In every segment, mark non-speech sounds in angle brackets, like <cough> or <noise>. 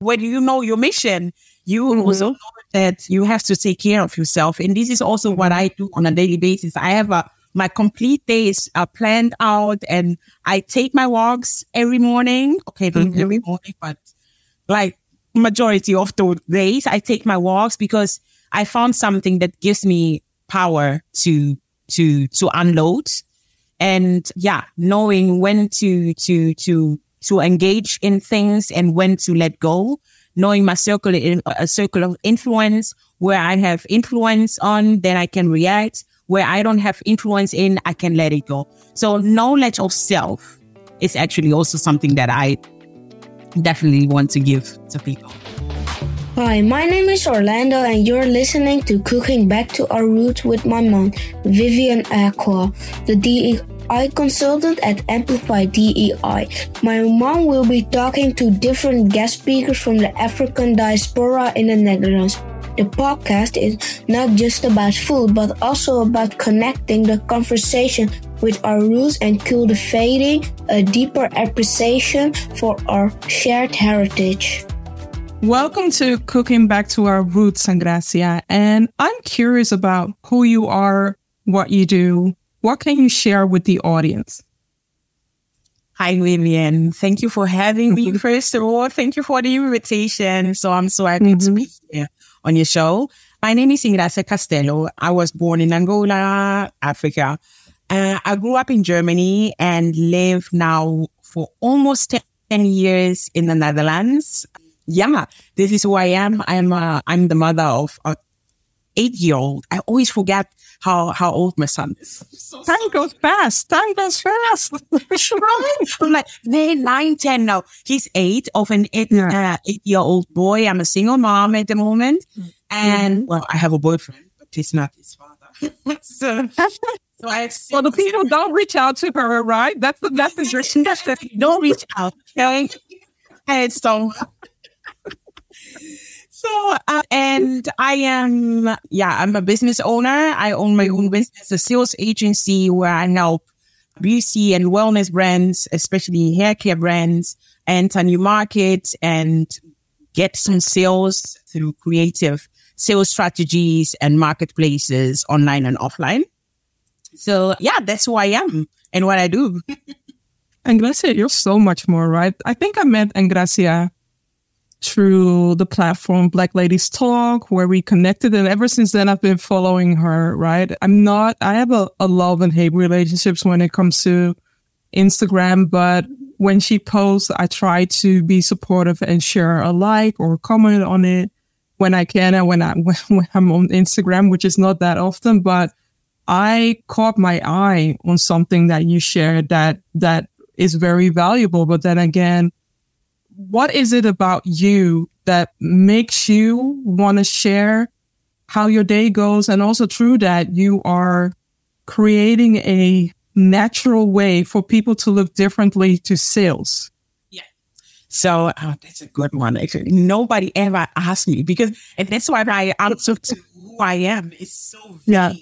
when you know your mission, you mm-hmm. also know that you have to take care of yourself. And this is also what I do on a daily basis. I have a my complete days are planned out and I take my walks every morning. Okay, mm-hmm. every morning, but like majority of the days I take my walks because I found something that gives me power to to to unload and yeah knowing when to to to to engage in things and when to let go knowing my circle a circle of influence where i have influence on then i can react. Where i don't have influence in i can let it go. So knowledge of self is actually also something that i definitely want to give to people Hi, my name is Orlando, and you're listening to Cooking Back to Our Roots with my mom, Vivian Acquah, the DEI consultant at Amplify DEI. My mom will be talking to different guest speakers from the African diaspora in the Netherlands. The podcast is not just about food, but also about connecting the conversation with our roots and cultivating a deeper appreciation for our shared heritage. Welcome to Cooking Back to Our Roots, Engracia. And I'm curious about who you are, what you do. What can you share with the audience? Hi, Vivian. Thank you for having me. <laughs> First of all, thank you for the invitation. So I'm so happy mm-hmm. to be here on your show. My name is Engracia Castelo. I was born in Angola, Africa. Uh, I grew up in Germany and live now for almost 10 years in the Netherlands yeah, this is who I am. I'm uh, I'm the mother of a eight year old. I always forget how how old my son is. So Time goes fast. Time goes fast. <laughs> I'm like they're nine, ten now. He's eight of an eight, yeah. uh, eight year old boy. I'm a single mom at the moment, and mm-hmm. well, I have a boyfriend, but he's not his father. <laughs> so, so I have well, the people don't reach out to her, right? That's the message. <laughs> don't reach out. Okay? And so so, uh, and I am, yeah, I'm a business owner. I own my own business, a sales agency where I help beauty and wellness brands, especially hair care brands, enter new markets and get some sales through creative sales strategies and marketplaces online and offline. So yeah, that's who I am and what I do. <laughs> Engracia, you're so much more, right? I think I met Engracia through the platform Black Ladies Talk, where we connected. And ever since then, I've been following her, right? I'm not, I have a, a love and hate relationships when it comes to Instagram, but when she posts, I try to be supportive and share a like or comment on it when I can and when I, <laughs> when I'm on Instagram, which is not that often, but I caught my eye on something that you shared that, that is very valuable. But then again, what is it about you that makes you want to share how your day goes? And also through that, you are creating a natural way for people to look differently to sales. Yeah. So oh, that's a good one. Actually, nobody ever asked me because, and that's why I answer to who I am. It's so vague. yeah.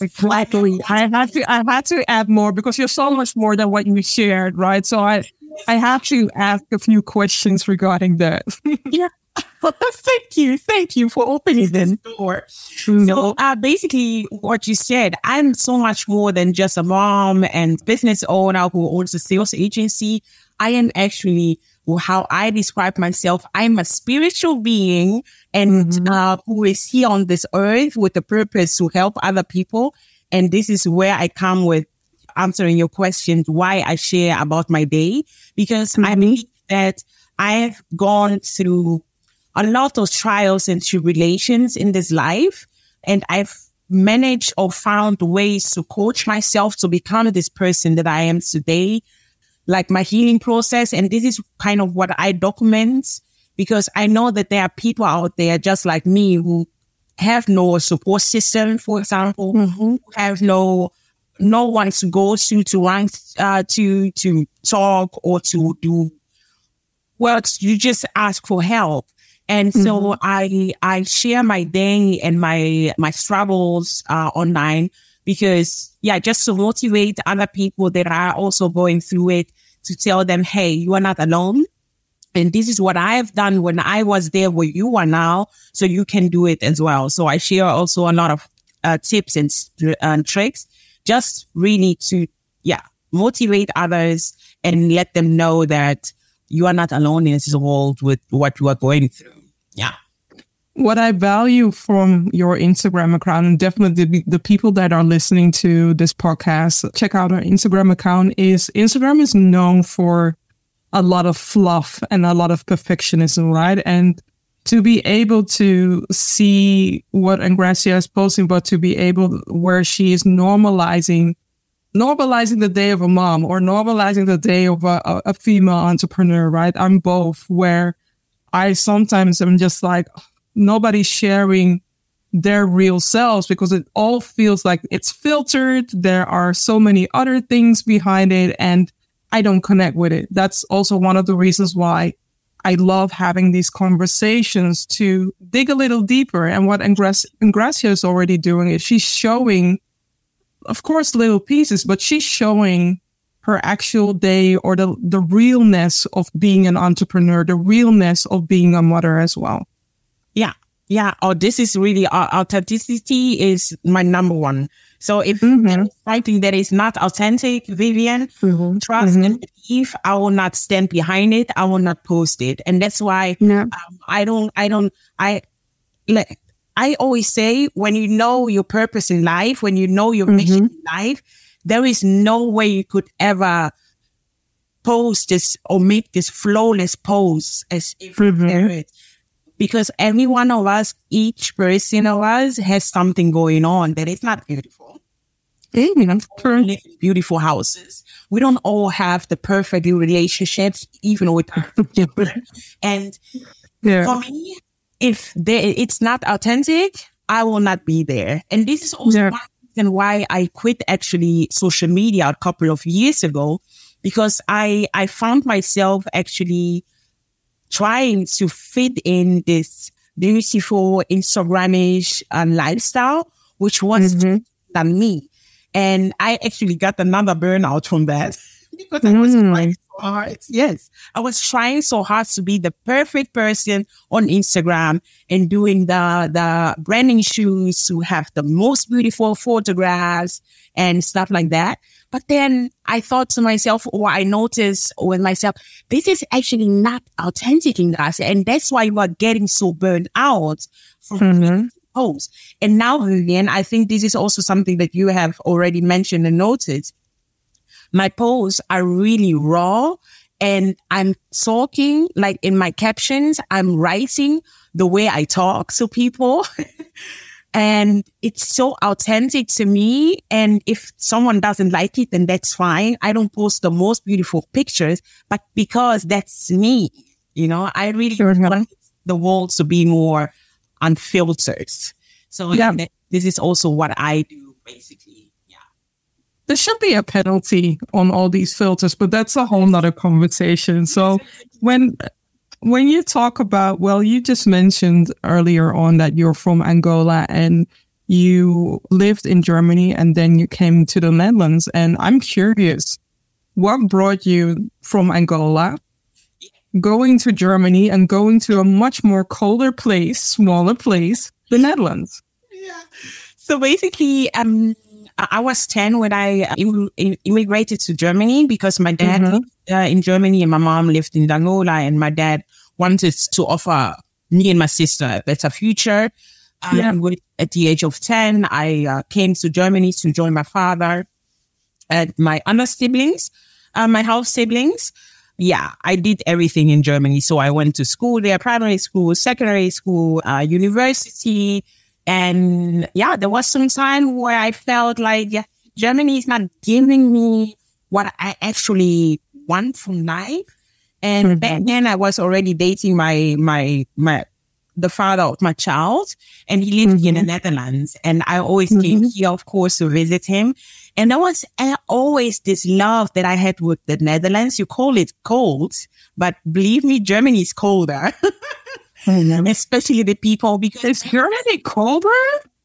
Exactly. I had to I had to add more because you're so much more than what you shared, right? So I I have to ask a few questions regarding that. <laughs> yeah. <laughs> thank you. Thank you for opening this door. So, uh, basically, what you said, I'm so much more than just a mom and business owner who owns a sales agency. I am actually how I describe myself. I'm a spiritual being and mm-hmm. uh, who is here on this earth with the purpose to help other people. And this is where I come with answering your questions, why I share about my day, because mm-hmm. I believe that I've gone through a lot of trials and tribulations in this life, and I've managed or found ways to coach myself to become this person that I am today, like my healing process. And this is kind of what I document because I know that there are people out there just like me who have no support system, for example, mm-hmm. have no no one to go to to want uh, to to talk or to do well you just ask for help and mm-hmm. so i i share my day and my my struggles uh, online because yeah just to motivate other people that are also going through it to tell them hey you are not alone And this is what I have done when I was there where you are now. So you can do it as well. So I share also a lot of uh, tips and, and tricks just really to, yeah, motivate others and let them know that you are not alone in this world with what you are going through. Yeah. What I value from your Instagram account, and definitely the, the people that are listening to this podcast, check out our Instagram account, is Instagram is known for a lot of fluff and a lot of perfectionism, right? And to be able to see what Engracia is posting, but to be able where she is normalizing normalizing the day of a mom or normalizing the day of a, a female entrepreneur, right? I'm both where I sometimes am just like, nobody sharing their real selves because it all feels like it's filtered. There are so many other things behind it and I don't connect with it. That's also one of the reasons why I love having these conversations to dig a little deeper. And what Engracia is already doing is she's showing of course, little pieces, but she's showing her actual day or the, the realness of being an entrepreneur, the realness of being a mother as well. Yeah. Yeah. Oh, this is really uh, authenticity is my number one. So if mm-hmm. something that is not authentic, Vivian, mm-hmm. trust mm-hmm. and believe, I will not stand behind it. I will not post it. And that's why um, I don't, I don't, I, like, I always say when you know your purpose in life, when you know your mm-hmm. mission in life, there is no way you could ever post this or make this flawless pose as if mm-hmm. because every one of us, each person of us has something going on that is not beautiful. Mm-hmm. Beautiful houses. We don't all have the perfect relationships, even with people. <laughs> and yeah. for me, if they, it's not authentic, I will not be there. And this is also yeah. one reason why I quit actually social media a couple of years ago, because I, I found myself actually trying to fit in this beautiful Instagramish uh, lifestyle, which was mm-hmm. than me. And I actually got another burnout from that <laughs> because. I was mm trying so hard. Yes. I was trying so hard to be the perfect person on Instagram and doing the, the branding shoots to have the most beautiful photographs and stuff like that. But then I thought to myself, or I noticed with myself, this is actually not authentic in us. And that's why you are getting so burned out from mm-hmm. Posts. And now, Vivian, I think this is also something that you have already mentioned and noted my posts are really raw and I'm talking like in my captions, I'm writing the way I talk to people. <laughs> and it's so authentic to me. And if someone doesn't like it, then that's fine. I don't post the most beautiful pictures, but because that's me, you know, I really sure. want the world to be more unfiltered. So yeah. this is also what I do basically Yeah. there should be a penalty on all these filters, but that's a whole nother conversation. So when when you talk about well, you just mentioned earlier on that you're from Angola and you lived in Germany and then you came to the Netherlands. And I'm curious, what brought you from Angola going to Germany and going to a much more colder place, smaller place, the Netherlands? Yeah. So basically, um, I was 10 when I uh, immigrated to Germany because my dad mm-hmm. lived uh, in Germany and my mom lived in Angola and my dad wanted to offer me and my sister a better future. Um, yeah. Um, at the age of 10, I uh, came to Germany to join my father and my other siblings, uh, my half siblings. Yeah, I did everything in Germany. So I went to school there, primary school, secondary school, uh, university, and yeah, there was some time where I felt like yeah, Germany is not giving me what I actually want from life. And mm-hmm. back then I was already dating my, my, my, the father of my child and he lived mm-hmm. in the mm-hmm. Netherlands and I always mm-hmm. came here, of course, to visit him. And there was always this love that I had with the Netherlands. You call it cold, but believe me, Germany is colder. <laughs> mm-hmm. especially the people because already colder.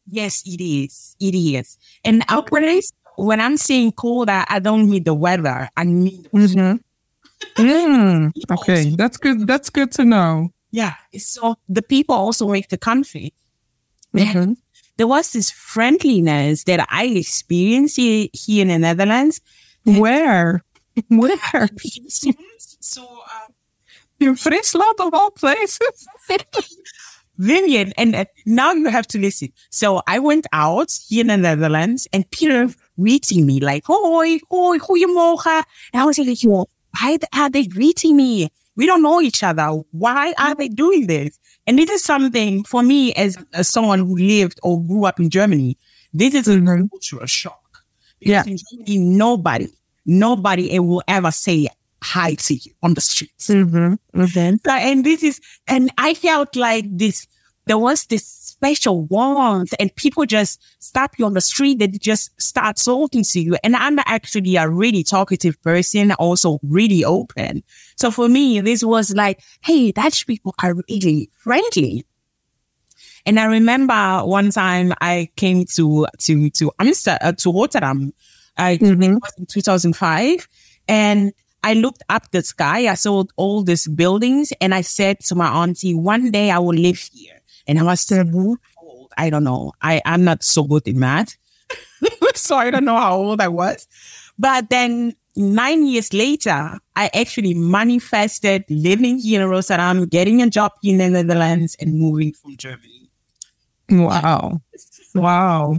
Yes, it is. It is. And nowadays, when I'm saying colder, I don't mean the weather. I mean, mm-hmm. Mm, <laughs> okay, that's good. That's good to know. Yeah. So the people also make the country. Mhm. There was this friendliness that I experienced here, in the Netherlands. Where? Where? <laughs> so, uh, In Friesland of all places. <laughs> Vivian, and uh, now you have to listen. So I went out here in the Netherlands and people greeting me like, hoi, hoi, goeiemorgen. And I was like, yo, why are they greeting me? We don't know each other. Why are they doing this? And this is something for me as, as someone who lived or grew up in Germany. This is a cultural shock. Because Yeah. in Germany, nobody, nobody will ever say hi to you on the streets. Mm-hmm. So, and this is, and I felt like this, there was this special warmth and people just stop you on the street. They just start talking to you. And I'm actually a really talkative person, also really open. So for me, this was like, Hey, Dutch people are really friendly. And I remember one time I came to, to, to Amsterdam, uh, to Rotterdam. I was in 2005 and I looked up the sky. I saw all these buildings and I said to my auntie, one day I will live here. And I was so old. I don't know. I, I'm not so good in math. <laughs> so I don't know how old I was. But then nine years later, I actually manifested living here in Rotterdam, getting a job in the Netherlands and moving from Germany. Wow. Wow.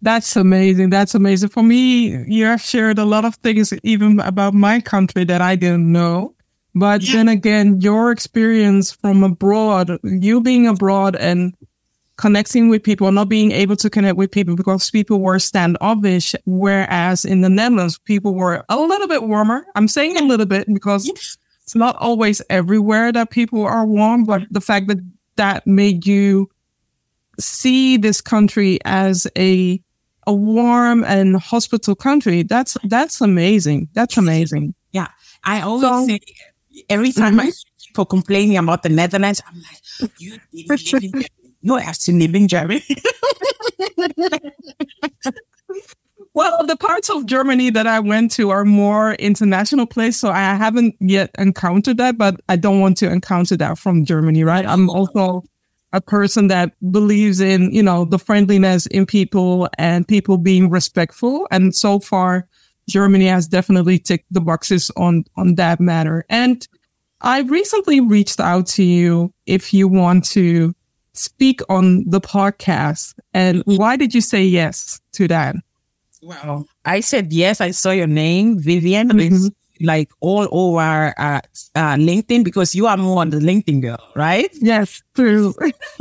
That's amazing. That's amazing. For me, you have shared a lot of things even about my country that I didn't know. But then again, your experience from abroad, you being abroad and connecting with people, not being able to connect with people because people were standoffish. Whereas in the Netherlands, people were a little bit warmer. I'm saying a little bit because it's not always everywhere that people are warm, but the fact that that made you see this country as a a warm and hospital country that's that's amazing that's amazing Yeah. I always So- say every time I mm-hmm. see people complaining about the Netherlands, I'm like, you didn't live in Germany. You have to live in Germany. <laughs> well the parts of germany that i went to are more international place so i haven't yet encountered that but i don't want to encounter that from germany right i'm also a person that believes in you know the friendliness in people and people being respectful and so far germany has definitely ticked the boxes on on that matter. And i recently reached out to you if you want to speak on the podcast. And why did you say yes to that? Well, I said yes. I saw your name, Vivian. It's like all over uh, uh, LinkedIn because you are more the LinkedIn girl, right? yes true. <laughs>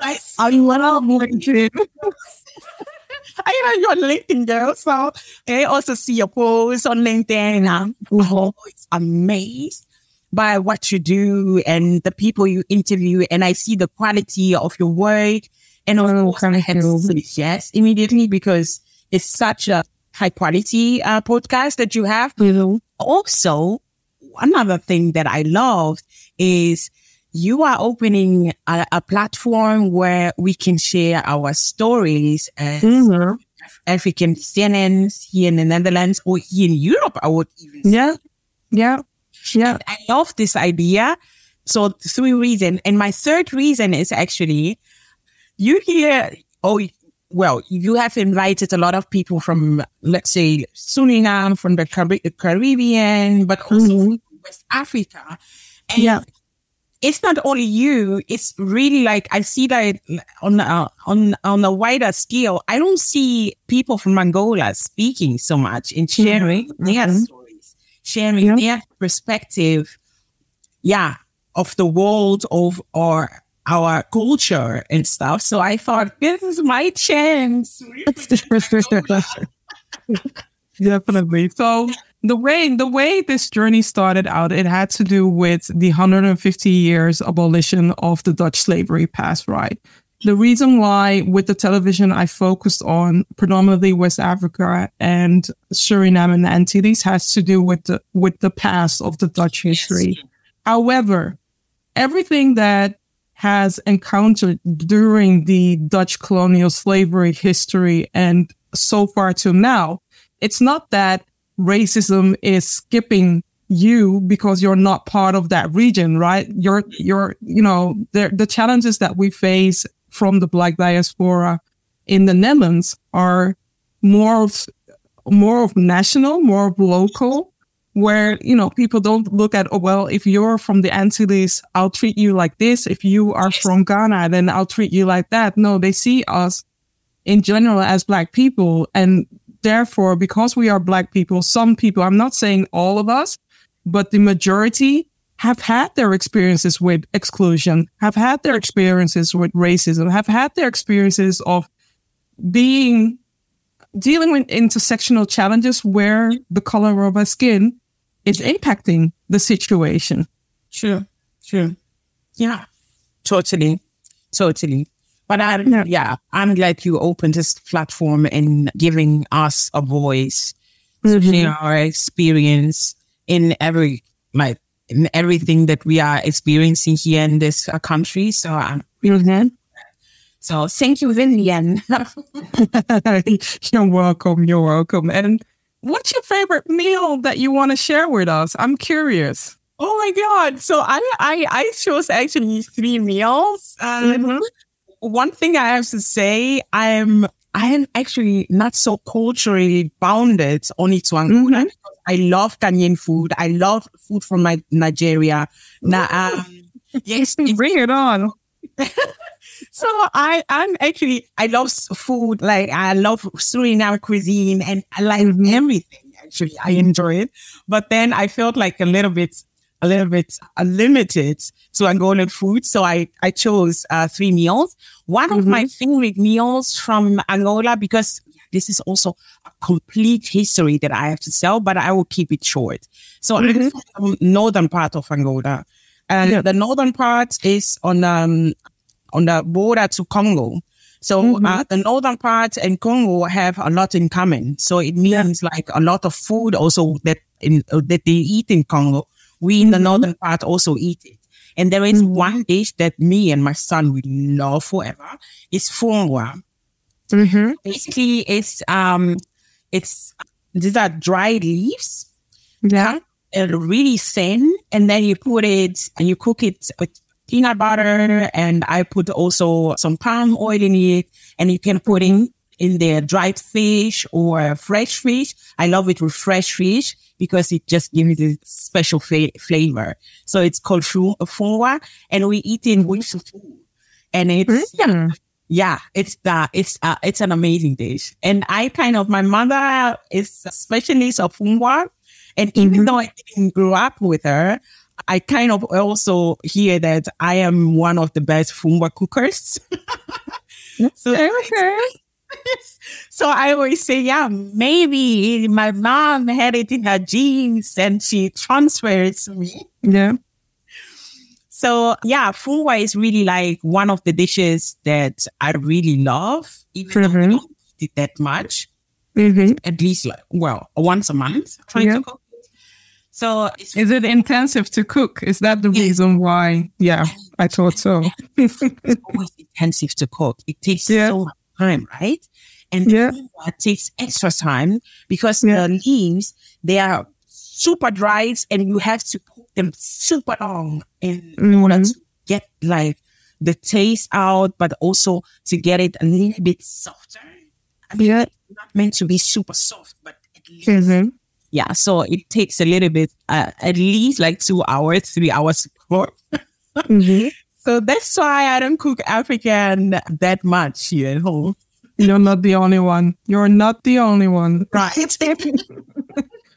I, <laughs> i love linkedin <laughs> I know you're a LinkedIn girl, so I also see your posts on LinkedIn. And I'm always amazed by what you do and the people you interview, and I see the quality of your work. And of Oh, course, I thank had to you. yes immediately because it's such a high quality uh, podcast that you have. Also, another thing that I loved is you are opening a, a platform where we can share our stories as Mhm. African descendants here in the Netherlands or here in Europe, I would even say. yeah yeah yeah I love this idea. So three reasons. And my third reason is actually you hear, oh, well, you have invited a lot of people from, let's say, Suriname, from the Carib- Caribbean, but also from West Africa. And Yeah. It's not only you, it's really like, I see that on, a on, on a wider scale. I don't see people from Angola speaking so much and mm-hmm. sharing their mm-hmm. stories, sharing Yeah. their perspective yeah, of the world of or our culture and stuff. So I thought this is my chance. <laughs> <laughs> Definitely. So the way the way this journey started out, it had to do with the 150 years abolition of the Dutch slavery past, right? The reason why with the television I focused on predominantly West Africa and Suriname and the Antilles has to do with the with the past of the Dutch history. However, everything that has encountered during the Dutch colonial slavery history and so far to now, it's not that racism is skipping you because you're not part of that region, right? You're, you're, you know, the, the challenges that we face from the Black diaspora in the Netherlands are more of, more of national, more of local, where, you know, people don't look at, oh, well, if you're from the Antilles, I'll treat you like this. If you are from Ghana, then I'll treat you like that. No, they see us in general as black people. And therefore, because we are black people, some people, I'm not saying all of us, but the majority have had their experiences with exclusion, have had their experiences with racism, have had their experiences of being dealing with intersectional challenges where the color of our skin is impacting the situation. Sure, sure. Yeah, totally, totally. But I, yeah. yeah, I'm glad you opened this platform and giving us a voice mm-hmm. to share our experience in every, like, in everything that we are experiencing here in this uh, country. So I'm mm-hmm. So thank you, Vivian. <laughs> you're welcome. You're welcome. And what's your favorite meal that you want to share with us? I'm curious. Oh my god! So I I I chose actually three meals. Um, mm-hmm. One thing I have to say, I'm I am actually not so culturally bounded only to Angola. Mm-hmm. I love Ghanaian food. I love food from my Nigeria. Now, um, yes, <laughs> bring it on. <laughs> so I, I'm actually, I love food. Like I love Suriname cuisine and I like everything. Actually, I enjoy it. But then I felt like a little bit, a little bit uh, limited to Angolan food. So I, I chose uh, three meals. One mm-hmm. of my favorite meals from Angola, because this is also a complete history that I have to tell, but I will keep it short. So mm-hmm. I'm from northern part of Angola. And yeah. the northern part is on um on the border to Congo. So mm-hmm. uh, the northern part and Congo have a lot in common. So it means yeah. like a lot of food also that in uh, that they eat in Congo. We in the mm-hmm. northern part also eat it. And there is mm-hmm. one dish that me and my son will love forever. It's fungwa. Mm-hmm. Basically, it's um, it's these are dried leaves. Yeah, and really thin, and then you put it and you cook it with peanut butter, and I put also some palm oil in it, and you can put in in there dried fish or fresh fish. I love it with fresh fish because it just gives it a special fa- flavor. So it's called fungwa, and we eat it with food, and it's mm-hmm. yeah, it's the it's uh, it's an amazing dish. And I kind of my mother is a specialist of fungwa, and even mm-hmm. though I didn't grow up with her, I kind of also hear that I am one of the best fungwa cookers. <laughs> so, okay. <laughs> so I always say, yeah, maybe my mom had it in her genes and she transferred it to me. Yeah. So yeah, fungwa is really like one of the dishes that I really love, even mm-hmm. though we don't eat it that much. Mm-hmm. At least like, well, once a month, trying yeah. to cook so is it intensive to cook? Is that the yeah. reason why? Yeah, I thought so. <laughs> it's always intensive to cook. It takes yeah. so much time, right? And yeah. it takes extra time because yeah. the leaves, they are super dry and you have to cook them super long in mm-hmm. order to get like the taste out, but also to get it a little bit softer. I mean, yeah. not meant to be super soft, but at least mm-hmm yeah, so it takes a little bit, uh, at least like two hours, three hours to cook. mm-hmm. So that's why I don't cook African that much here at home. You're not the only one. You're not the only one. Right. <laughs>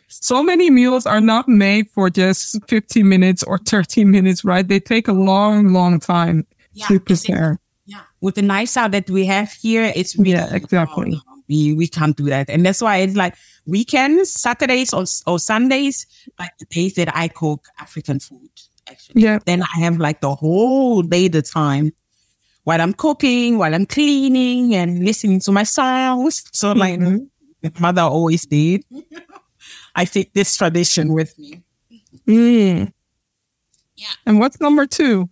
so many meals are not made for just 15 minutes or 30 minutes, right? They take a long, long time yeah, to prepare. Yeah. With the knives out that we have here, it's really yeah, exactly. Oh, we, we can't do that. And that's why it's like weekends, Saturdays or, or Sundays, like the days that I cook African food. Actually. Yeah. Then I have like the whole day the time while I'm cooking, while I'm cleaning and listening to my songs. So like mm-hmm. my mother always did. <laughs> I take this tradition with me. Mm. Yeah. And what's number two?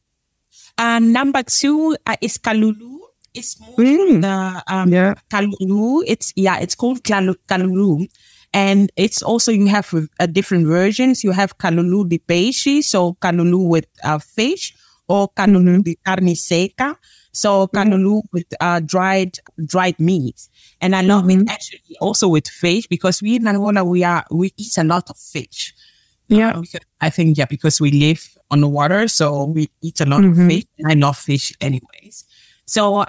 Uh, number two uh, is Kalulu. It's more mm. the um, yeah. Kalulu. It's yeah, it's called Kalulu, And it's also, you have uh, different versions. You have callaloo de peixe, so callaloo with uh, fish, or callaloo de carne seca, so callaloo with uh, dried dried meat. And I love it actually also with fish because we in Angola, we are, we eat a lot of fish. Yeah. Uh, because- I think, yeah, because we live on the water, so we eat a lot of fish. And I love fish anyways. So uh,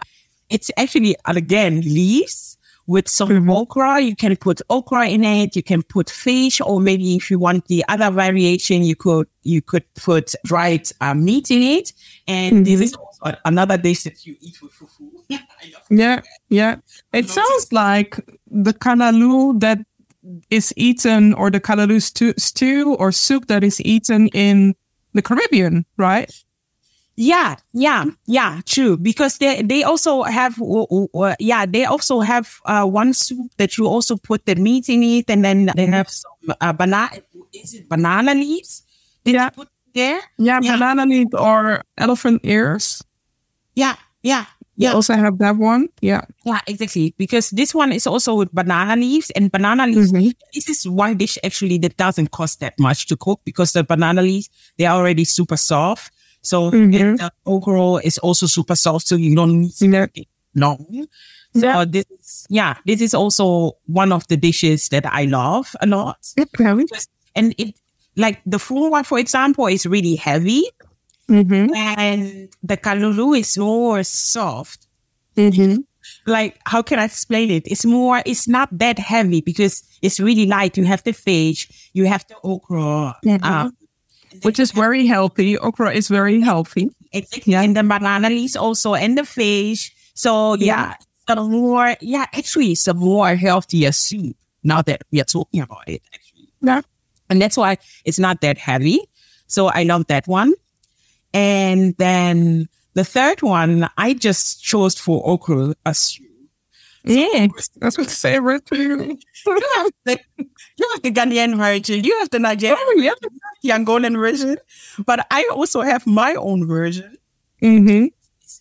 it's actually, again, leaves with some okra. You can put okra in it. You can put fish, or maybe if you want the other variation, you could, you could put dried uh, meat in it. And this is also another dish that you eat with fufu. <laughs> I Yeah, yeah. It sounds like the kalaloo that is eaten, or the kalaloo stew, stew or soup that is eaten in the Caribbean, right? Yeah, yeah, yeah, true. Because they they also have, uh, yeah, they also have uh, one soup that you also put the meat in it, and then they have some uh, banana. Is it banana leaves? Did Yeah. you put there? Yeah, Yeah. banana leaf or elephant ears. Yeah, yeah, You yeah, also have that one. Yeah. yeah, exactly. Because this one is also with banana leaves, and banana leaves. This is one dish actually that doesn't cost that much to cook because the banana leaves they are already super soft. So and the okra is also super soft, so you don't need it long. So Yeah. this is, yeah, this is also one of the dishes that I love a lot. And it, like the full one, for example, is really heavy Mm-hmm. and the kalulu is more soft. Mm-hmm. Like, how can I explain it? It's more, it's not that heavy because it's really light. You have the fish, you have the okra, um, Which is very healthy. Okra is very healthy. Exactly. And the banana leaves also and the fish. So yeah, a more yeah, actually it's a more healthier soup now that we are talking about it actually. Yeah. And that's why it's not that heavy. So I love that one. And then the third one I just chose for okra a stew. Yeah. That's my favorite too. You have the, you have the Ghanaian version, you have the Nigerian, yeah. the Angolan version, but I also have my own version. Mm-hmm.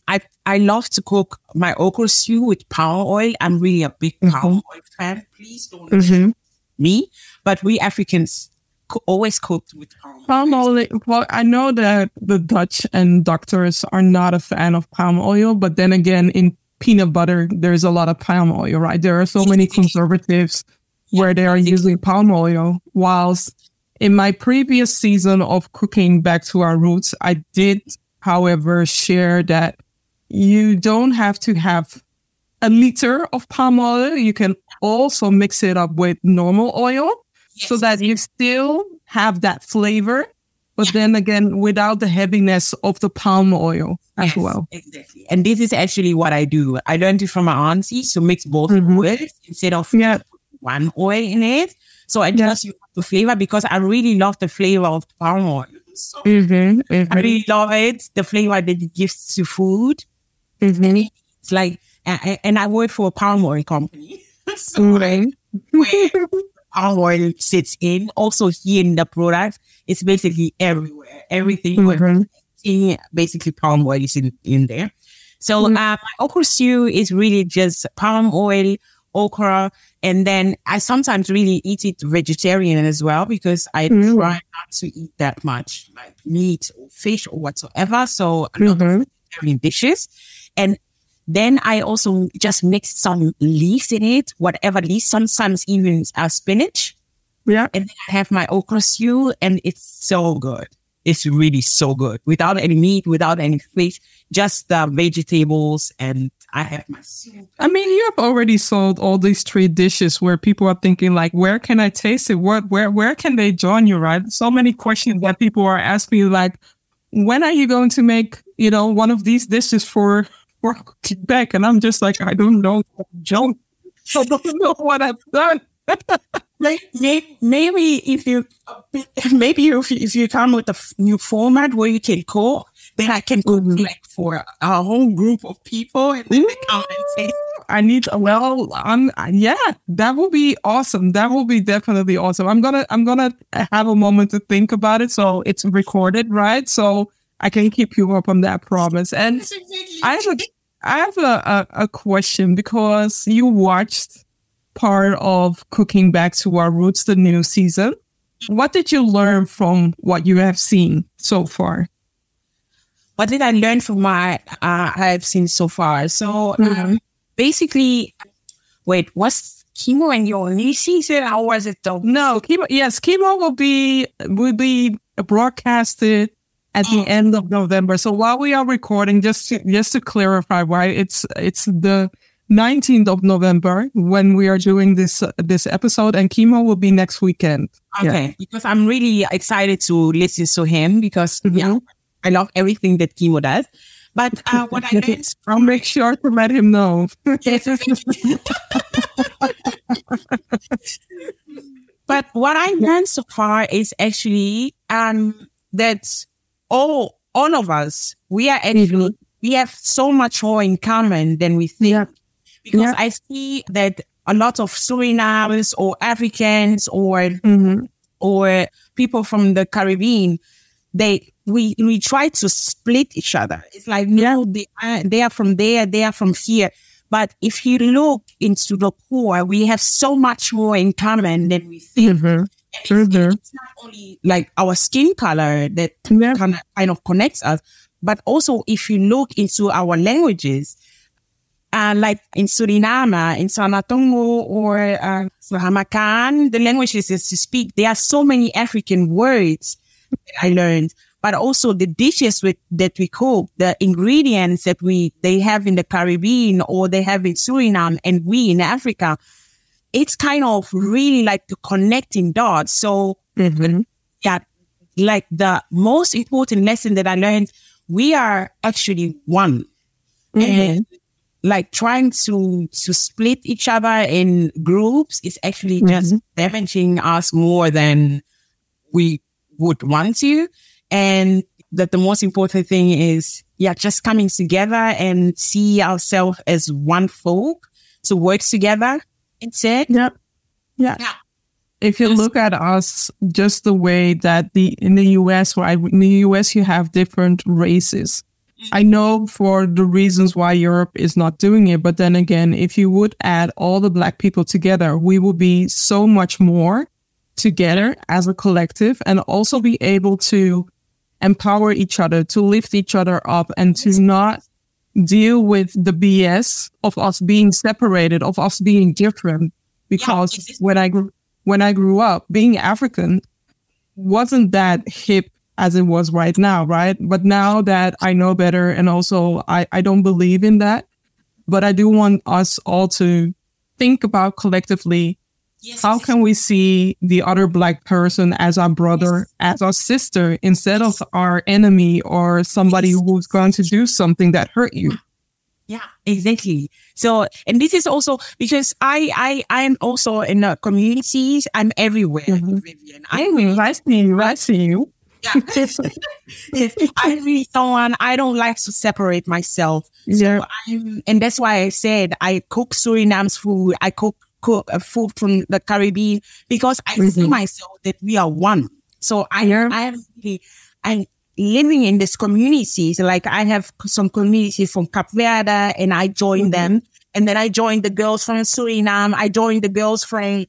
I I love to cook my okra stew with palm oil. I'm really a big palm oil fan. Please don't Mm-hmm. me, but we Africans co- always cooked with palm oil. Palm oil. Well, I know that the Dutch and doctors are not a fan of palm oil, but then again, in peanut butter, there's a lot of palm oil, right? There are so many conservatives where they are using palm oil. Whilst in my previous season of cooking back to our roots, I did, however, share that you don't have to have a liter of palm oil. You can also mix it up with normal oil so that you still have that flavor, but then again, without the heaviness of the palm oil as Yes, well. Exactly. And this is actually what I do. I learned it from my auntie So mix both oils instead of Yeah. one oil in it. So I Yeah. just use the flavor because I really love the flavor of palm oil. So Mm-hmm. I really love it. The flavor that it gives to food. Mm-hmm. It's like, and, and I work for a palm oil company. <laughs> so Right. where palm oil sits in. Also here in the product, it's basically everywhere. Everything, Mhm. everything, basically palm oil is in, in there. So uh, my okra stew is really just palm oil, okra, and then I sometimes really eat it vegetarian as well because I Mm. try not to eat that much like meat or fish or whatsoever. So a lot of Mhm. vegetarian dishes. And then I also just mix some leaves in it, whatever leaves, sometimes even uh, spinach. Yeah. And then I have my okra stew and it's so good. It's really so good without any meat, without any fish, just the vegetables. And I have my soup. I mean, you have already sold all these three dishes where people are thinking like, where can I taste it? What, where, where can they join you? Right? So many questions that people are asking like, when are you going to make, you know, one of these dishes for, Quebec? And I'm just like, I don't know, John. I don't know what I've done. <laughs> Maybe, maybe if you, maybe if you, if you come with a f- new format where you can call, then I can mm-hmm. cook like for a whole group of people and then they come and taste. I need well, I'm yeah, that will be awesome. That will be definitely awesome. I'm gonna I'm gonna have a moment to think about it. So it's recorded, right? So I can keep you up on that promise. And I have a I have a, a, a question because you watched part of cooking back to our roots, the new season. What did you learn from what you have seen so far? What did I learn from what uh, I have seen so far? So um, Mhm. basically, wait, was chemo in your new season How was it the No, chemo. Yes, chemo will be will be broadcasted at the end of November. So while we are recording, just to, just to clarify, why it's it's the 19th of November when we are doing this uh, this episode, and chemo will be next weekend. Okay, because I'm really excited to listen to him because yeah, I love everything that chemo does. But uh, <laughs> what I learned I'll make sure to let him know. <laughs> But what I learned so far is actually um that all all of us we are actually we have so much more in common than we think. Yeah. Because Yeah. I see that a lot of Surinamers or Africans or Mhm. or people from the Caribbean, they we we try to split each other. It's like no, they are, they are from there, they are from here. But if you look into the core, we have so much more in common than we think. Mhm. Sure it's, it's not only like our skin color that Yeah. kind of kind of connects us, but also if you look into our languages, uh, like in Suriname, in Sranantongo or uh, the languages that you speak, there are so many African words that I learned, but also the dishes with, that we cook, the ingredients that we, they have in the Caribbean or they have in Suriname and we in Africa. It's kind of really like the connecting dots. So Mhm. yeah, like the most important lesson that I learned, we are actually one. And like trying to to split each other in groups is actually just damaging us more than we would want to. And that the most important thing is, yeah, just coming together and see ourselves as one folk to work together. It's it. Yeah. Yeah. Yeah. If you look at us, just the way that the in the US, right? In the US, you have different races. Mm. I know for the reasons why Europe is not doing it, but then again, if you would add all the black people together, we would be so much more together as a collective and also be able to empower each other, to lift each other up and to not deal with the BS of us being separated, of us being different. Because it's- when I grew when I grew up, being African wasn't that hip as it was right now, right? But now that I know better and also I, I don't believe in that, but I do want us all to think about collectively how can we see the other black person as our brother, as our sister, instead of our enemy or somebody who's going to do something that hurt you? Yeah, exactly. So, and this is also because I, I, I am also in the communities. I'm everywhere, mm-hmm. Vivian. I'm mm-hmm. really, I see you. I see you. yeah. <laughs> I'm really someone, I don't like to separate myself. Yeah. So I'm, and that's why I said I cook Suriname's food. I cook, cook uh, food from the Caribbean because I see myself that we are one. So I, Yeah. I am really, I'm living in this communities. Like I have some communities from Cape Verde and I joined them. And then I joined the girls from Suriname. I joined the girls from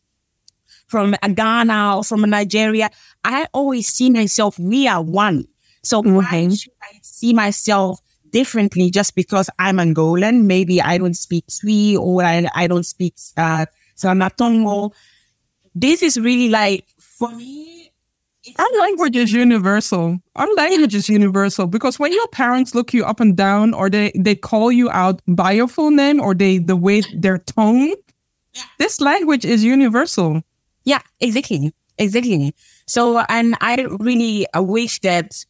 from Ghana or from Nigeria. I always see myself, we are one. So why should I see myself differently just because I'm Angolan? Maybe I don't speak Twi or I, I don't speak uh, Sranantongo. This is really like, for me, Our language is universal. Our language is universal because when your parents look you up and down or they, they call you out by your full name or they the way their tone, this language is universal. Yeah, exactly. Exactly. So, and I really wish that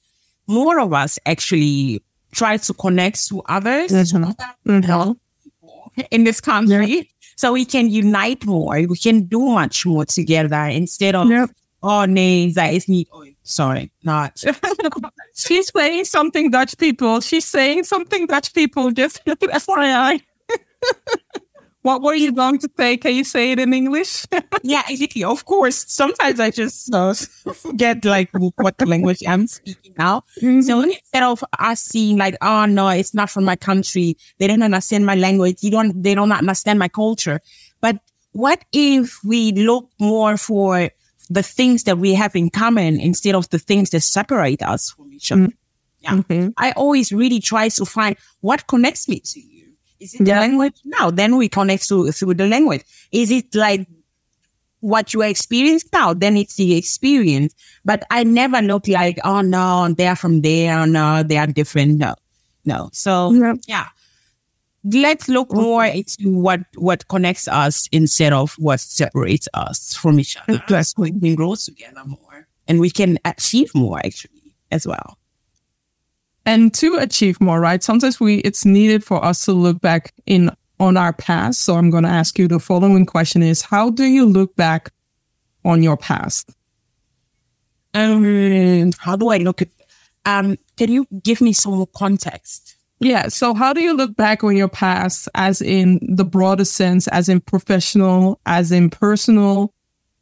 more of us actually try to connect to others mm-hmm. mm-hmm. in this country so we can unite more. We can do much more together instead of, Yep. oh, nee, zij is niet, oh, sorry, not. <laughs> She's saying something Dutch people. She's saying something Dutch people. Just <laughs> FYI. <laughs> what were you going to say? Can you say it in English? <laughs> yeah, exactly. Of course, sometimes I just uh, forget like what the language I'm speaking now. So instead of us seeing like, oh no, it's not from my country. They don't understand my language. You don't, they don't understand my culture. But what if we look more for the things that we have in common instead of the things that separate us from each other? Yeah. Mhm. I always really try to find what connects me to you. Is it the language? No, then we connect to, through the language. Is it like what you experience now? Then it's the experience. But I never look like, oh no, they're from there. Oh, no, they are different. No, no. So Yeah. yeah. Let's look more into what, what connects us instead of what separates us from each other. Exactly. We can grow together more and we can achieve more actually as well. And to achieve more right sometimes we it's needed for us to look back in on our past so i'm going to ask you the following question is how do you look back on your past Um, how do I look at? Um, can you give me some more context? yeah so how do you look back on your past as in the broader sense as in professional as in personal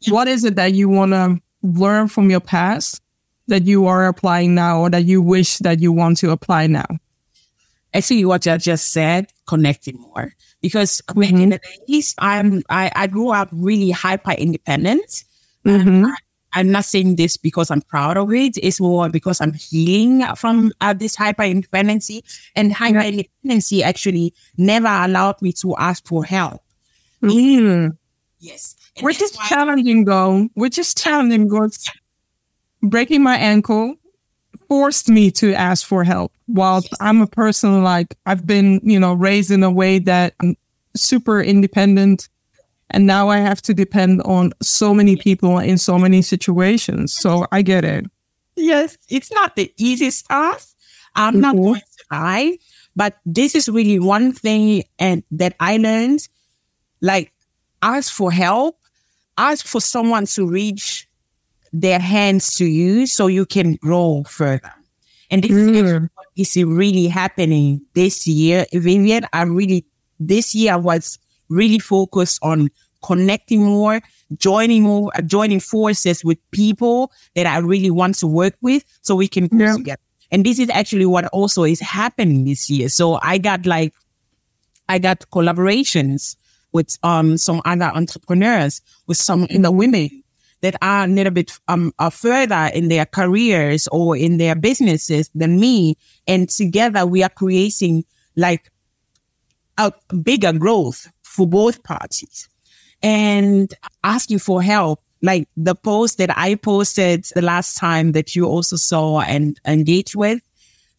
what is it that you want to learn from your past that you are applying now or that you wish that you want to apply now Actually, what I just said, connecting more. Because back in the days, I'm I, I grew up really hyper independent. Mhm. I'm not saying this because I'm proud of it. It's more because I'm healing from uh, this hyper independency. And hyper independency actually never allowed me to ask for help. Mm. Yes. And which is why- challenging though which is challenging because breaking my ankle forced me to ask for help while i'm a person like i've been you know raised in a way that i'm super independent and now i have to depend on so many people in so many situations so i get it Yes, it's not the easiest task. I'm not Mhm. going to lie, but this is really one thing and that I learned. Like, ask for help, ask for someone to reach their hands to you so you can grow further. And this is Mm. what is really happening this year. Vivian, I really, this year was really focused on connecting more, joining more, uh, joining forces with people that I really want to work with so we can grow Yeah. together. And this is actually what also is happening this year. So I got like, I got collaborations with um some other entrepreneurs, with some other women that are a little bit um are further in their careers or in their businesses than me, and together we are creating like a bigger growth for both parties. And asking for help, like the post that I posted the last time that you also saw and engaged with.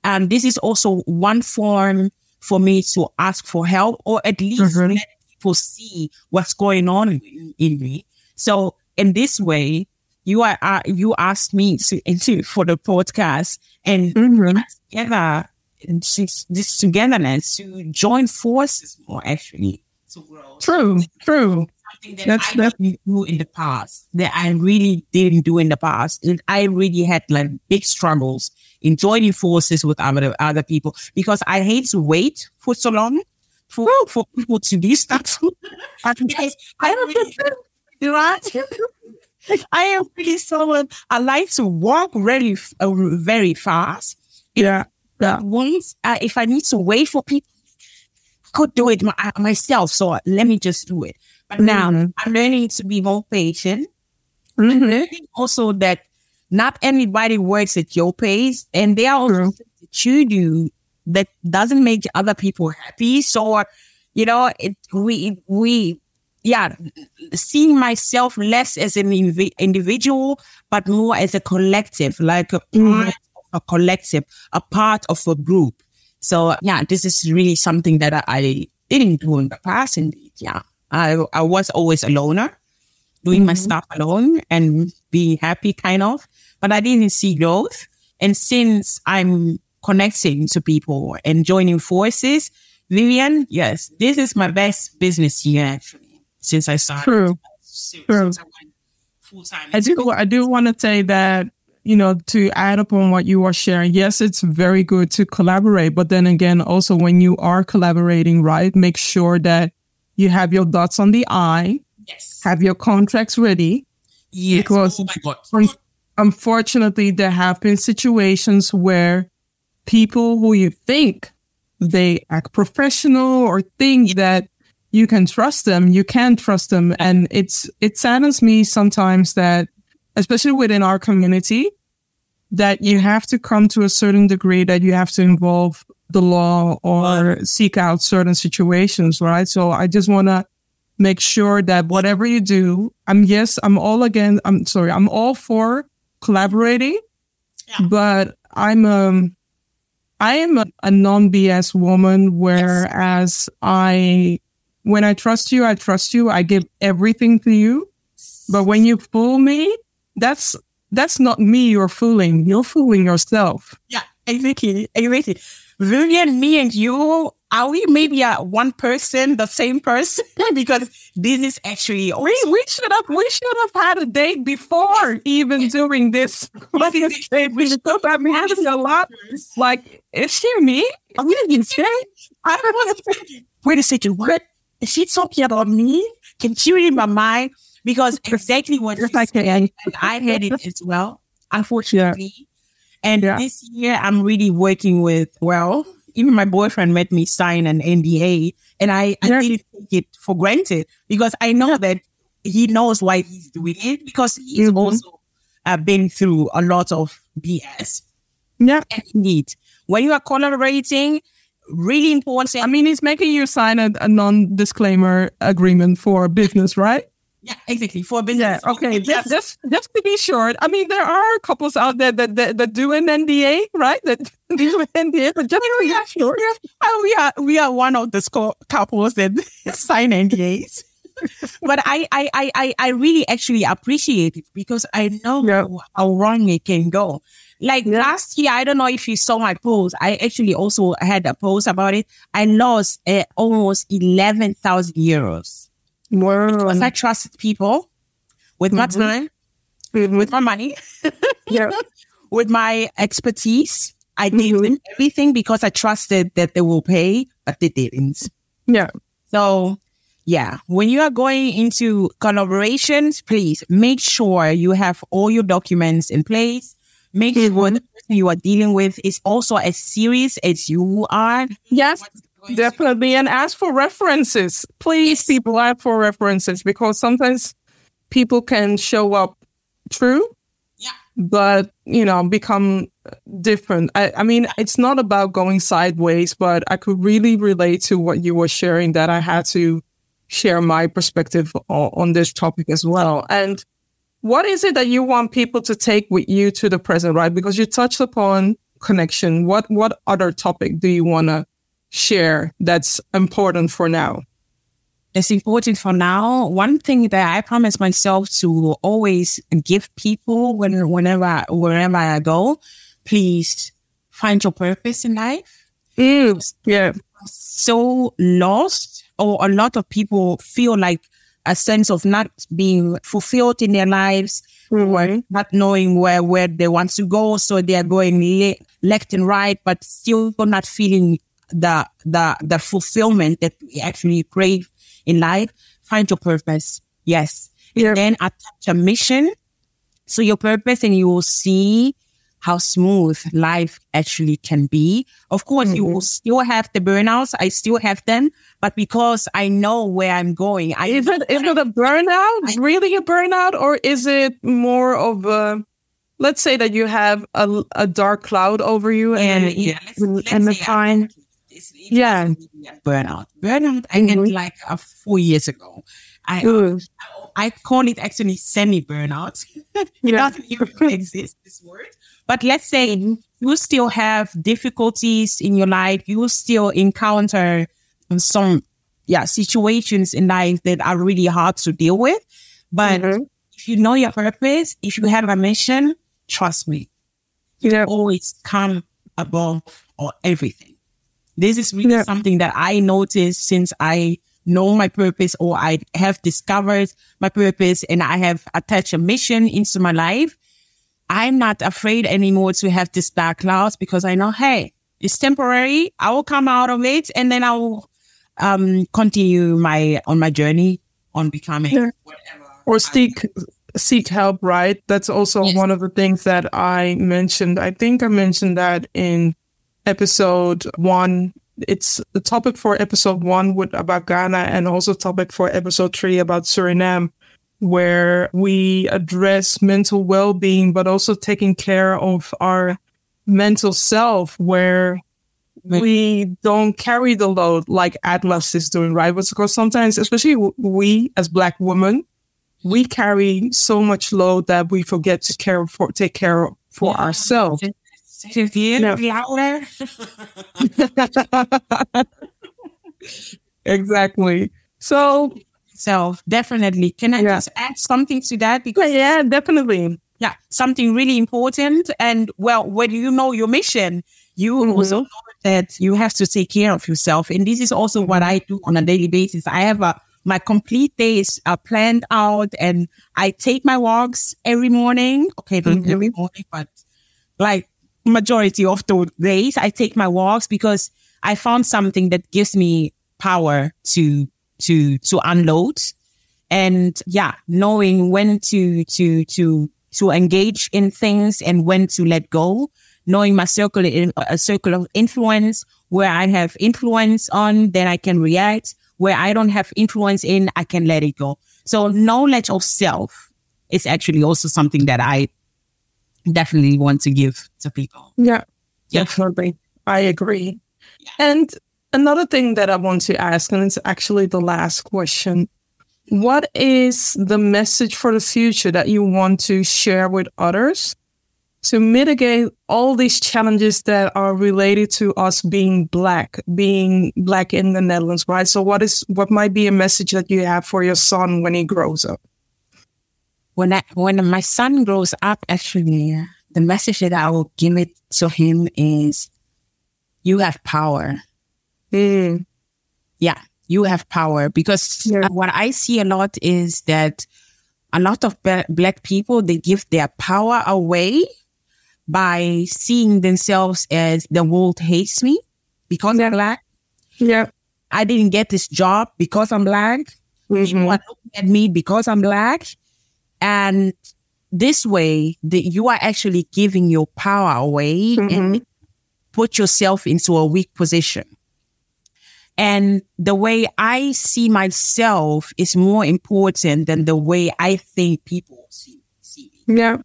And this is also one form for me to ask for help or at least Mhm. let people see what's going on in, in me. So in this way, you are, uh, you asked me to, to for the podcast and Mhm. together, this, this togetherness to join forces more actually to grow. true true Something that That's- I that's- do in the past that I really didn't do in the past. And I really had like big struggles in joining forces with other other people because I hate to wait for so long for, for people to do stuff. <laughs> Because I really, right? I am really someone I like to walk really uh, very fast. yeah yeah Once uh, if I need to wait for people, I could do it my, uh, myself. So let me just do it. But now Mhm. I'm learning to be more patient. Mhm. Learning also that not everybody works at your pace, and there are also that you do that doesn't make other people happy. So you know, it, we we yeah, seeing myself less as an invi- individual, but more as a collective, like a part mm-hmm. of a collective, a part of a group. So yeah, this is really something that I, I didn't do in the past. Indeed, yeah, I I was always a loner, doing my mm-hmm. stuff alone and being happy, kind of. But I didn't see growth. And since I'm connecting to people and joining forces, Vivian, yes, this is my best business year actually since I started. True. Since True. I went full time. I do. I do want to say that you know to add upon what you are sharing. Yes, it's very good to collaborate, but then again, also when you are collaborating, right, make sure that you have your dots on the I, Yes. have your contracts ready. yes. because- oh. Un- Unfortunately, there have been situations where people who you think they act professional or think that you can trust them, you can trust them. And it's, it saddens me sometimes that, especially within our community, that you have to come to a certain degree that you have to involve the law or seek out certain situations, right? So I just want to make sure that whatever you do, I'm yes, I'm all again, I'm sorry, I'm all for collaborating, yeah. but I'm um I am a, a non BS woman, whereas yes. I when I trust you, I trust you. I give everything to you. But when you fool me, that's that's not me you're fooling. You're fooling yourself. Yeah, exactly. Exactly. Vivian, me and you, are we maybe a one person, the same person? <laughs> because this is actually we we should have we should have had a date before even doing this. <laughs> But <laughs> we should have been having a lot. Like, is she me? I'm gonna say, I was wait a second, what is she talking about me? Can she read my mind? Because <laughs> exactly what you said, and I had it as well, unfortunately. Yeah. And yeah. this year, I'm really working with, well, even my boyfriend made me sign an NDA and I, I didn't take it for granted because I know that he knows why he's doing it because he's mm-hmm. also uh, been through a lot of BS. Yeah. And indeed, when you are collaborating, really important. I mean, he's making you sign a, a non disclaimer agreement for business, right? Yeah, exactly. For business. Yeah, okay. Just, just, just to be short, I mean, there are couples out there that, that, that do an NDA, right? That <laughs> do an NDA, but just to be <laughs> sure. we are, we are one of the sco- couples that <laughs> sign NDAs. <laughs> but I, I, I, I really actually appreciate it because I know yeah. how wrong it can go. Like yeah. last year, I don't know if you saw my post. I actually also had a post about it. I lost uh, almost 11,000 euros. Wow. Because I trusted people with my mm-hmm. time, with my money, <laughs> yeah. with my expertise. I mm-hmm. gave them everything because I trusted that they will pay, but they didn't. Yeah. So yeah, when you are going into collaborations, please make sure you have all your documents in place. Make mm-hmm. sure the person you are dealing with is also as serious as you are. Yes. Definitely. And ask for references. Please, people, ask for references because sometimes people can show up true, yeah. but, you know, become different. I, I mean, it's not about going sideways, but I could really relate to what you were sharing that I had to share my perspective on, this topic as well. And what is it that you want people to take with you to the present, right? Because you touched upon connection. What, what other topic do you want to share that's important for now? It's important for now. One thing that I promise myself to always give people when, whenever, wherever I go, please find your purpose in life. Mm, yeah. So lost, or a lot of people feel like a sense of not being fulfilled in their lives, mm-hmm. not knowing where, where they want to go. So they are going le- left and right, but still not feeling the the the fulfillment that we actually crave in life, find your purpose. Yes. Yeah. And then attach a mission. So your purpose and you will see how smooth life actually can be. Of course, mm-hmm. you will still have the burnouts. I still have them, but because I know where I'm going, I is it is it a burnout? Really a burnout, or is it more of a let's say that you have a, a dark cloud over you and, and yeah, let's, let's the time it's, yeah. burnout. Burnout I mm-hmm. like uh, four years ago. I I call it actually semi burnout. <laughs> it yeah. doesn't even <laughs> exist this word. But let's say you still have difficulties in your life. You still encounter some yeah situations in life that are really hard to deal with. But mm-hmm. if you know your purpose, if you have a mission, trust me, you yeah. always come above or everything. This is really yeah. something that I noticed since I know my purpose or I have discovered my purpose and I have attached a mission into my life. I'm not afraid anymore to have this dark clouds because I know, hey, it's temporary. I will come out of it and then I will um, continue my on my journey on becoming yeah. whatever. Or seek seek help, right? That's also yes. one of the things that I mentioned. I think I mentioned that in episode one it's the topic for episode one with about Ghana and also topic for episode three about Suriname, where we address mental well-being, but also taking care of our mental self, where we don't carry the load like Atlas is doing, right? Because sometimes, especially we as Black women, we carry so much load that we forget to care for, take care for yeah. ourselves. <laughs> exactly. So, so definitely. Can I yeah. just add something to that? Because yeah, definitely. Yeah, something really important. And well, when you know your mission, you mm-hmm. also know that you have to take care of yourself. And this is also what I do on a daily basis. I have a my complete days are planned out and I take my walks every morning. Okay, mm-hmm. every morning, but like majority of the days I take my walks because I found something that gives me power to, to, to unload. And yeah, knowing when to, to, to, to engage in things and when to let go, knowing my circle, in, uh, a circle of influence where I have influence on, then I can react where I don't have influence in, I can let it go. So knowledge of self is actually also something that I definitely want to give to people. Yeah, yeah. definitely. I agree. Yeah. And another thing that I want to ask, and it's actually the last question. What is the message for the future that you want to share with others to mitigate all these challenges that are related to us being black, being black in the Netherlands, right? So what is what might be a message that you have for your son when he grows up? When I, when my son grows up, actually, the message that I will give it to him is, you have power. Mm. Yeah, you have power because yeah. what I see a lot is that a lot of black people they give their power away by seeing themselves as the world hates me because yeah. I'm black. Yeah. I didn't get this job because I'm black. Mm-hmm. People are looking at me because I'm black. And this way, the, you are actually giving your power away mm-hmm. and put yourself into a weak position. And the way I see myself is more important than the way I think people see, see me. Yeah.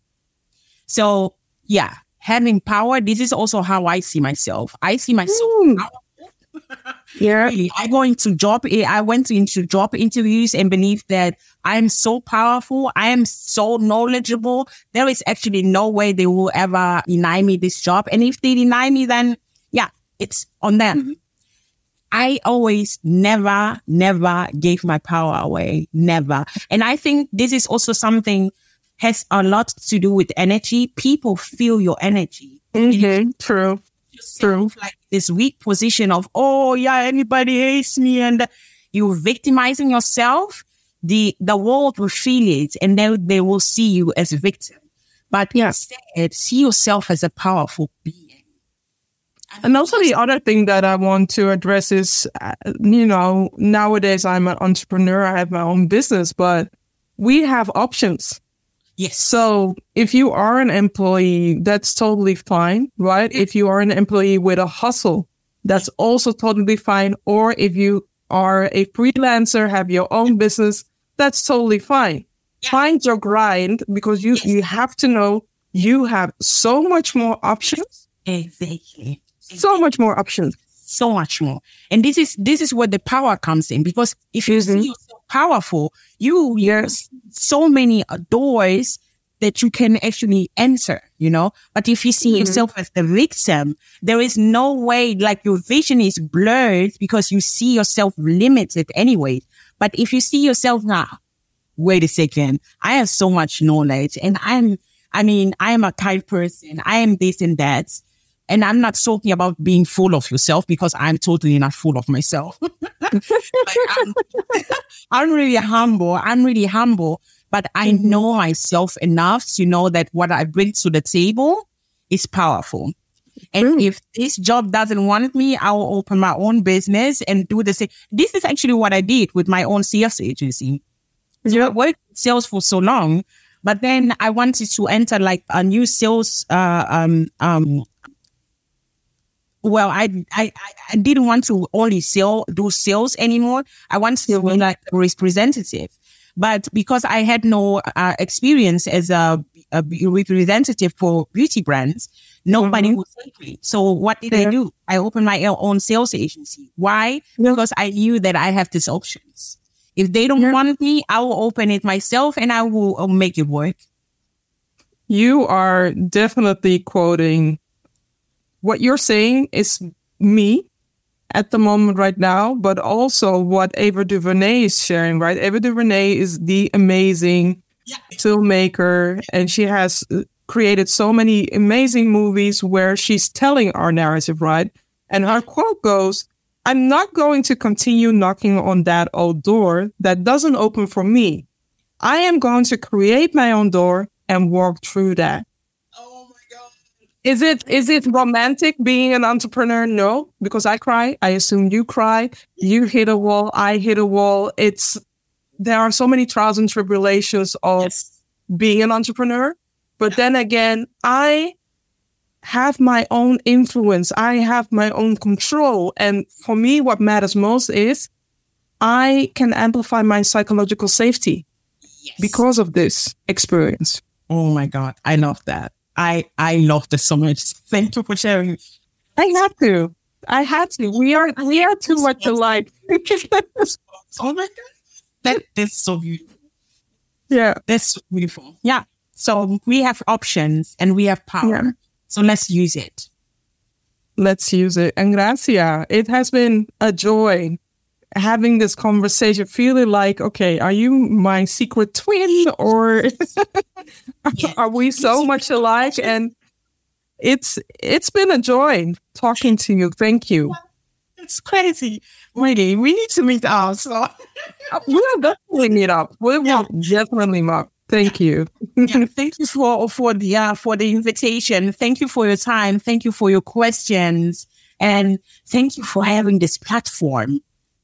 So yeah, having power. This is also how I see myself. I see myself mm. <laughs> yeah. Really, I go into job. I went into job interviews and believe that I am so powerful. I am so knowledgeable. There is actually no way they will ever deny me this job. And if they deny me, then yeah, it's on them. Mm-hmm. I always never, never gave my power away. Never. And I think this is also something has a lot to do with energy. People feel your energy. Mm-hmm. True. True. Like this weak position of, oh yeah, anybody hates me and you're victimizing yourself. The, the world will feel it and then they will see you as a victim. But yeah. instead, see yourself as a powerful being. And also the other thing that I want to address is, uh, you know, nowadays I'm an entrepreneur. I have my own business, but we have options. Yes. So if you are an employee, that's totally fine, right? If you are an employee with a hustle, that's also totally fine. Or if you are a freelancer, have your own business, that's totally fine. Yeah. Find your grind because you, yes. you have to know you have so much more options. Exactly. So much more options. So much more. And this is, this is where the power comes in because if you mm-hmm. see yourself powerful, you, yes, so many doors that you can actually enter, you know? But if you see mm-hmm. yourself as the victim, there is no way, like your vision is blurred because you see yourself limited anyway. But if you see yourself now, wait a second, I have so much knowledge and I'm, I mean, I am a kind person. I am this and that. And I'm not talking about being full of yourself because I'm totally not full of myself. <laughs> I'm, <laughs> I'm really humble. I'm really humble, but I mm-hmm. know myself enough to know that what I bring to the table is powerful. And if this job doesn't want me, I will open my own business and do the same. This is actually what I did with my own sales agency. So I worked sales for so long, but then I wanted to enter like a new sales, uh, um, um, well, I, I, I didn't want to only sell, do sales anymore. I wanted to be like a representative. But because I had no uh, experience as a, a, representative for beauty brands, nobody mm-hmm. would take me. So what did yeah. I do? I opened my own sales agency. Why? Yeah. Because I knew that I have these options. If they don't yeah. want me, I will open it myself and I will I'll make it work. You are definitely quoting what you're saying is me at the moment right now, but also what Ava DuVernay is sharing, right? Ava DuVernay is the amazing yeah. filmmaker and she has uh, created so many amazing movies where she's telling our narrative, right? And her quote goes, I'm not going to continue knocking on that old door that doesn't open for me. I am going to create my own door and walk through that. Is it is it romantic being an entrepreneur? No, because I cry. I assume you cry. You hit a wall. I hit a wall. It's there are so many trials and tribulations of yes. being an entrepreneur. But then again, I have my own influence. I have my own control. And for me, what matters most is I can amplify my psychological safety yes. because of this experience. Oh my God. I love that. I I love this so much. <laughs> Thank you for sharing. I had to. I had to. We are we are too much alike. <laughs> oh my god, that is so beautiful. Yeah, that's beautiful. Yeah. So we have options and we have power. Yeah. So let's use it. Let's use it. Engracia, it has been a joy having this conversation, feeling like, okay, are you my secret twin or <laughs> <laughs> are we so much alike? And it's it's been a joy talking to you. Thank you. It's crazy. Really, we need to meet up. So we'll definitely meet up. We will yeah. definitely meet up. Thank you. yeah, <laughs> thank you for for the uh, for the invitation. Thank you for your time. Thank you for your questions, and thank you for having this platform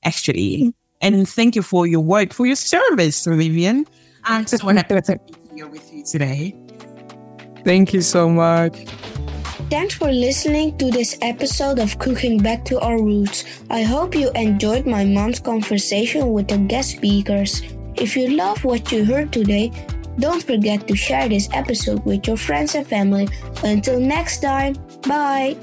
actually. Mm-hmm. And thank you for your work, for your service, Vivian. I'm so happy to be here with you today. Thank you so much. Thanks for listening to this episode of Cooking Back to Our Roots. I hope you enjoyed my mom's conversation with the guest speakers. If you love what you heard today, don't forget to share this episode with your friends and family. Until next time, bye.